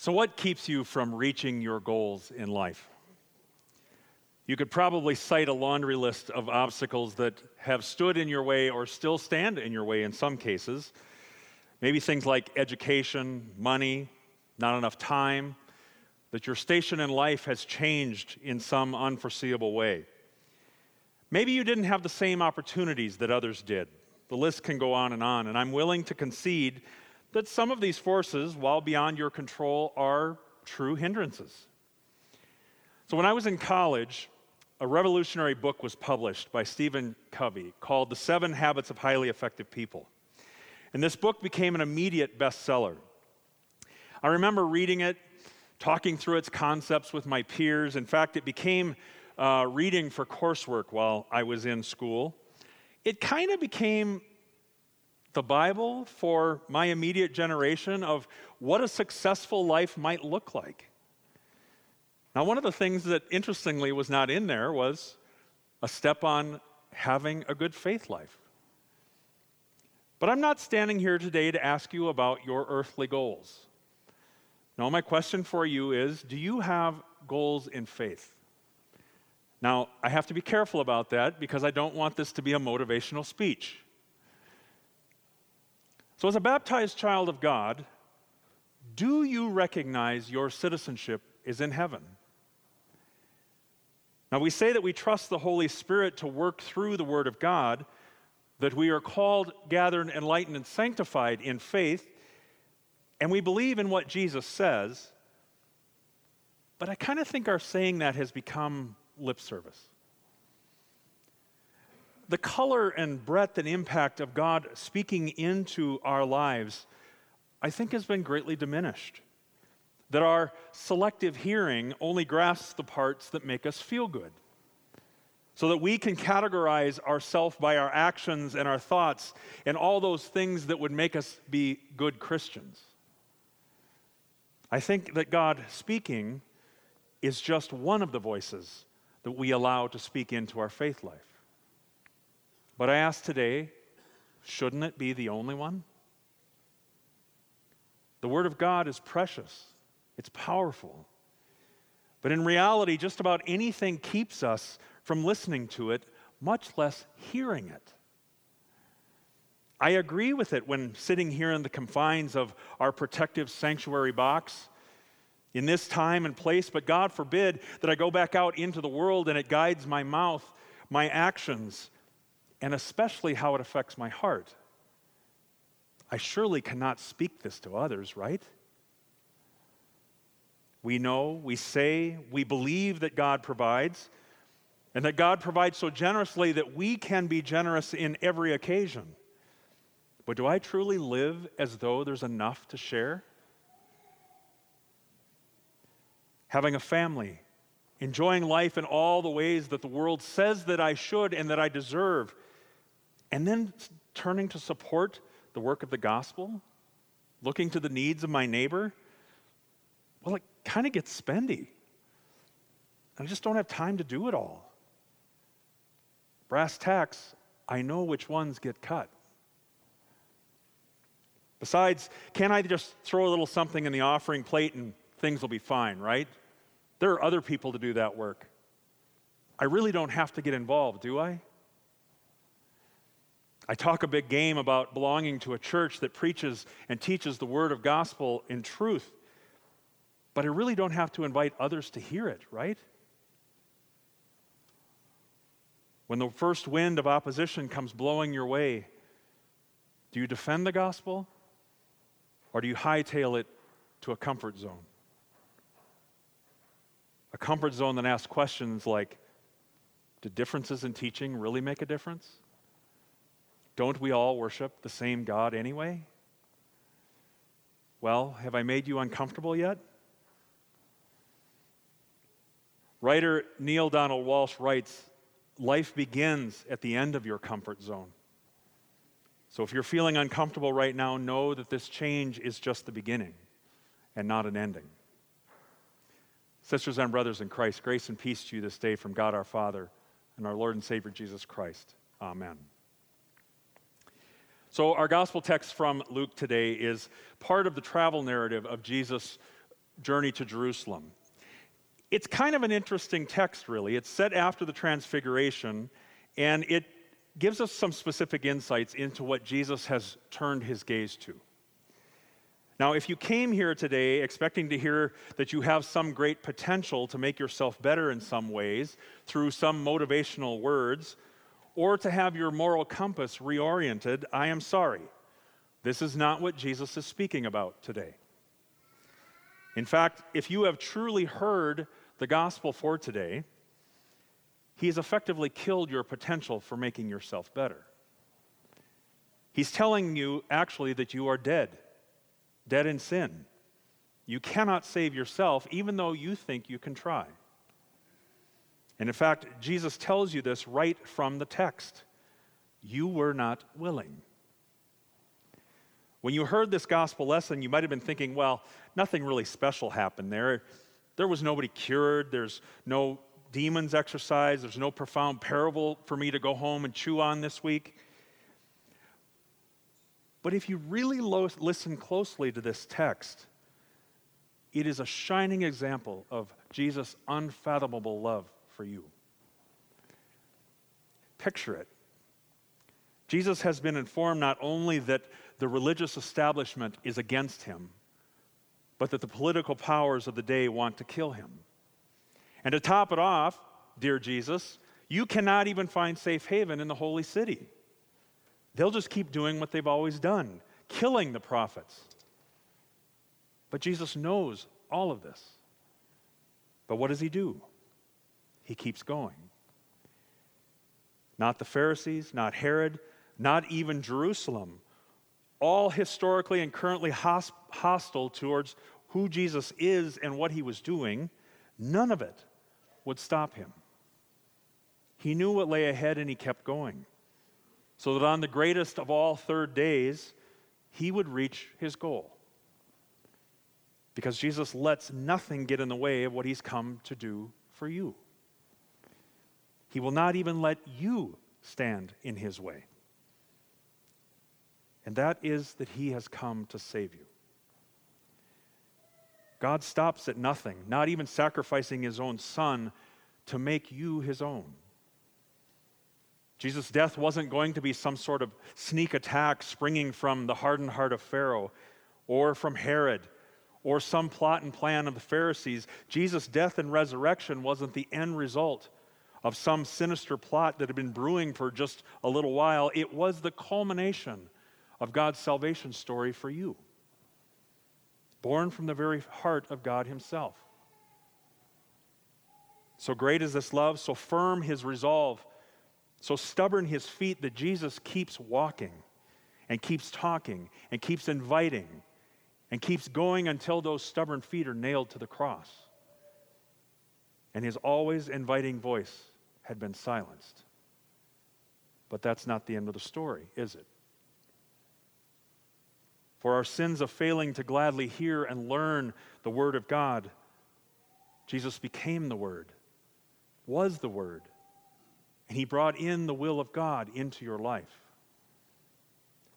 So, what keeps you from reaching your goals in life? You could probably cite a laundry list of obstacles that have stood in your way or still stand in your way in some cases. Maybe things like education, money, not enough time, that your station in life has changed in some unforeseeable way. Maybe you didn't have the same opportunities that others did. The list can go on and on, and I'm willing to concede that some of these forces, while beyond your control, are true hindrances. So, when I was in college, a revolutionary book was published by Stephen Covey called The Seven Habits of Highly Effective People. And this book became an immediate bestseller. I remember reading it, talking through its concepts with my peers. In fact, it became uh, reading for coursework while I was in school. It kind of became the Bible for my immediate generation of what a successful life might look like. Now, one of the things that interestingly was not in there was a step on having a good faith life. But I'm not standing here today to ask you about your earthly goals. No, my question for you is do you have goals in faith? Now, I have to be careful about that because I don't want this to be a motivational speech. So, as a baptized child of God, do you recognize your citizenship is in heaven? Now, we say that we trust the Holy Spirit to work through the Word of God, that we are called, gathered, enlightened, and sanctified in faith, and we believe in what Jesus says. But I kind of think our saying that has become lip service. The color and breadth and impact of God speaking into our lives, I think, has been greatly diminished. That our selective hearing only grasps the parts that make us feel good. So that we can categorize ourselves by our actions and our thoughts and all those things that would make us be good Christians. I think that God speaking is just one of the voices that we allow to speak into our faith life. But I ask today shouldn't it be the only one? The Word of God is precious, it's powerful. But in reality, just about anything keeps us from listening to it, much less hearing it. I agree with it when sitting here in the confines of our protective sanctuary box in this time and place, but God forbid that I go back out into the world and it guides my mouth, my actions, and especially how it affects my heart. I surely cannot speak this to others, right? We know, we say, we believe that God provides, and that God provides so generously that we can be generous in every occasion. But do I truly live as though there's enough to share? having a family, enjoying life in all the ways that the world says that I should and that I deserve, and then turning to support the work of the gospel, looking to the needs of my neighbor, well, it kind of gets spendy. I just don't have time to do it all. Brass tacks, I know which ones get cut. Besides, can't I just throw a little something in the offering plate and things will be fine, right? There are other people to do that work. I really don't have to get involved, do I? I talk a big game about belonging to a church that preaches and teaches the word of gospel in truth, but I really don't have to invite others to hear it, right? When the first wind of opposition comes blowing your way, do you defend the gospel or do you hightail it to a comfort zone? a comfort zone that asks questions like Do differences in teaching really make a difference? Don't we all worship the same God anyway? Well, have I made you uncomfortable yet? Writer Neale Donald Walsch writes Life begins at the end of your comfort zone. So if you're feeling uncomfortable right now, know that this change is just the beginning and not an ending. Sisters and brothers in Christ, grace and peace to you this day from God our Father and our Lord and Savior Jesus Christ. Amen. So, our gospel text from Luke today is part of the travel narrative of Jesus journey to Jerusalem. It's kind of an interesting text, really. It's set after the Transfiguration, and it gives us some specific insights into what Jesus has turned his gaze to. Now, if you came here today expecting to hear that you have some great potential to make yourself better in some ways through some motivational words, or to have your moral compass reoriented, I am sorry. This is not what Jesus is speaking about today. In fact, if you have truly heard the gospel for today, he has effectively killed your potential for making yourself better. He's telling you actually that you are dead, dead in sin. You cannot save yourself, even though you think you can try. And in fact, Jesus tells you this right from the text. You were not willing. When you heard this gospel lesson, you might have been thinking, well, nothing really special happened there. There was nobody cured, there's no demons exorcised, there's no profound parable for me to go home and chew on this week. But if you really lo- listen closely to this text, it is a shining example of Jesus' unfathomable love for you. Picture it. Jesus has been informed not only that the religious establishment is against him, but that the political powers of the day want to kill him. And to top it off, dear Jesus, you cannot even find safe haven in the holy city. They'll just keep doing what they've always done, killing the prophets. But Jesus knows all of this. But what does he do? He keeps going. Not the Pharisees, not Herod, not even Jerusalem all historically and currently hostile towards who Jesus is and what he was doing, none of it would stop him. He knew what lay ahead and he kept going. So that on the greatest of all third days, he would reach his goal. Because Jesus lets nothing get in the way of what he's come to do for you. He will not even let you stand in his way and that is that he has come to save you. God stops at nothing, not even sacrificing his own son to make you his own. Jesus' death wasn't going to be some sort of sneak attack springing from the hardened heart of Pharaoh or from Herod or some plot and plan of the Pharisees. Jesus' death and resurrection wasn't the end result of some sinister plot that had been brewing for just a little while. It was the culmination of God's salvation story for you. Born from the very heart of God Himself. So great is this love, so firm His resolve, so stubborn His feet that Jesus keeps walking and keeps talking and keeps inviting and keeps going until those stubborn feet are nailed to the cross. And His always inviting voice had been silenced. But that's not the end of the story, is it? for our sins of failing to gladly hear and learn the Word of God. Jesus became the Word, was the Word, and He brought in the will of God into your life.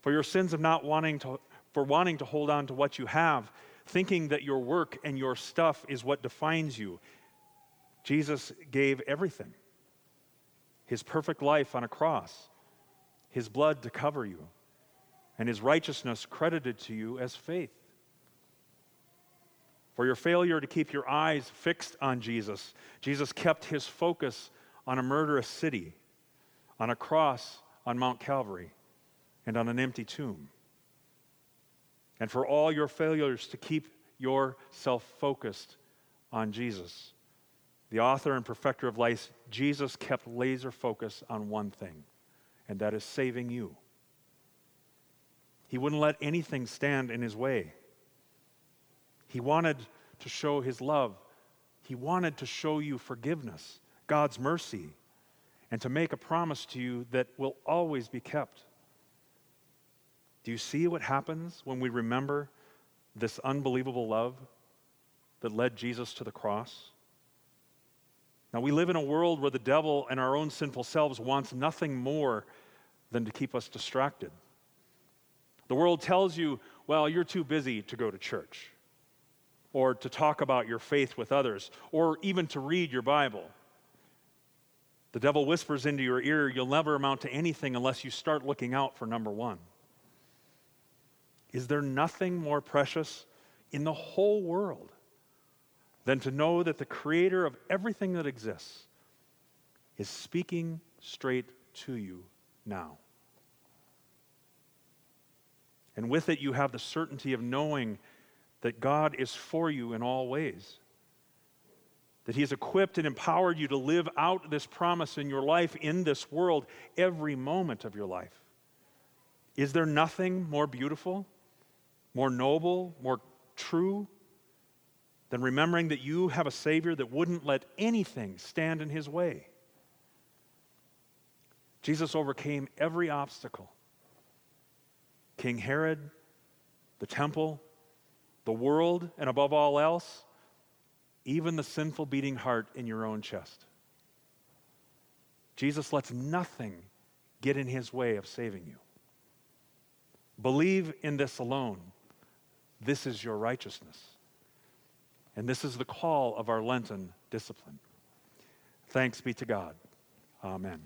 For your sins of not wanting to, for wanting to hold on to what you have, thinking that your work and your stuff is what defines you, Jesus gave everything His perfect life on a cross, His blood to cover you and his righteousness credited to you as faith. For your failure to keep your eyes fixed on Jesus, Jesus kept his focus on a murderous city, on a cross on Mount Calvary, and on an empty tomb. And for all your failures to keep yourself focused on Jesus, the author and perfecter of life, Jesus kept laser focus on one thing, and that is saving you. He wouldn't let anything stand in his way. He wanted to show his love. He wanted to show you forgiveness, God's mercy, and to make a promise to you that will always be kept. Do you see what happens when we remember this unbelievable love that led Jesus to the cross? Now, we live in a world where the devil and our own sinful selves wants nothing more than to keep us distracted. The world tells you, well, you're too busy to go to church. or to talk about your faith with others, or even to read your Bible. The devil whispers into your ear, you'll never amount to anything unless you start looking out for number one. Is there nothing more precious in the whole world than to know that the creator of everything that exists is speaking straight to you now? And with it, you have the certainty of knowing that God is for you in all ways. That He has equipped and empowered you to live out this promise in your life, in this world, every moment of your life. Is there nothing more beautiful, more noble, more true than remembering that you have a Savior that wouldn't let anything stand in His way? Jesus overcame every obstacle King Herod, the temple, the world, and above all else, even the sinful beating heart in your own chest. Jesus lets nothing get in his way of saving you. Believe in this alone. This is your righteousness. And this is the call of our Lenten discipline. Thanks be to God. Amen.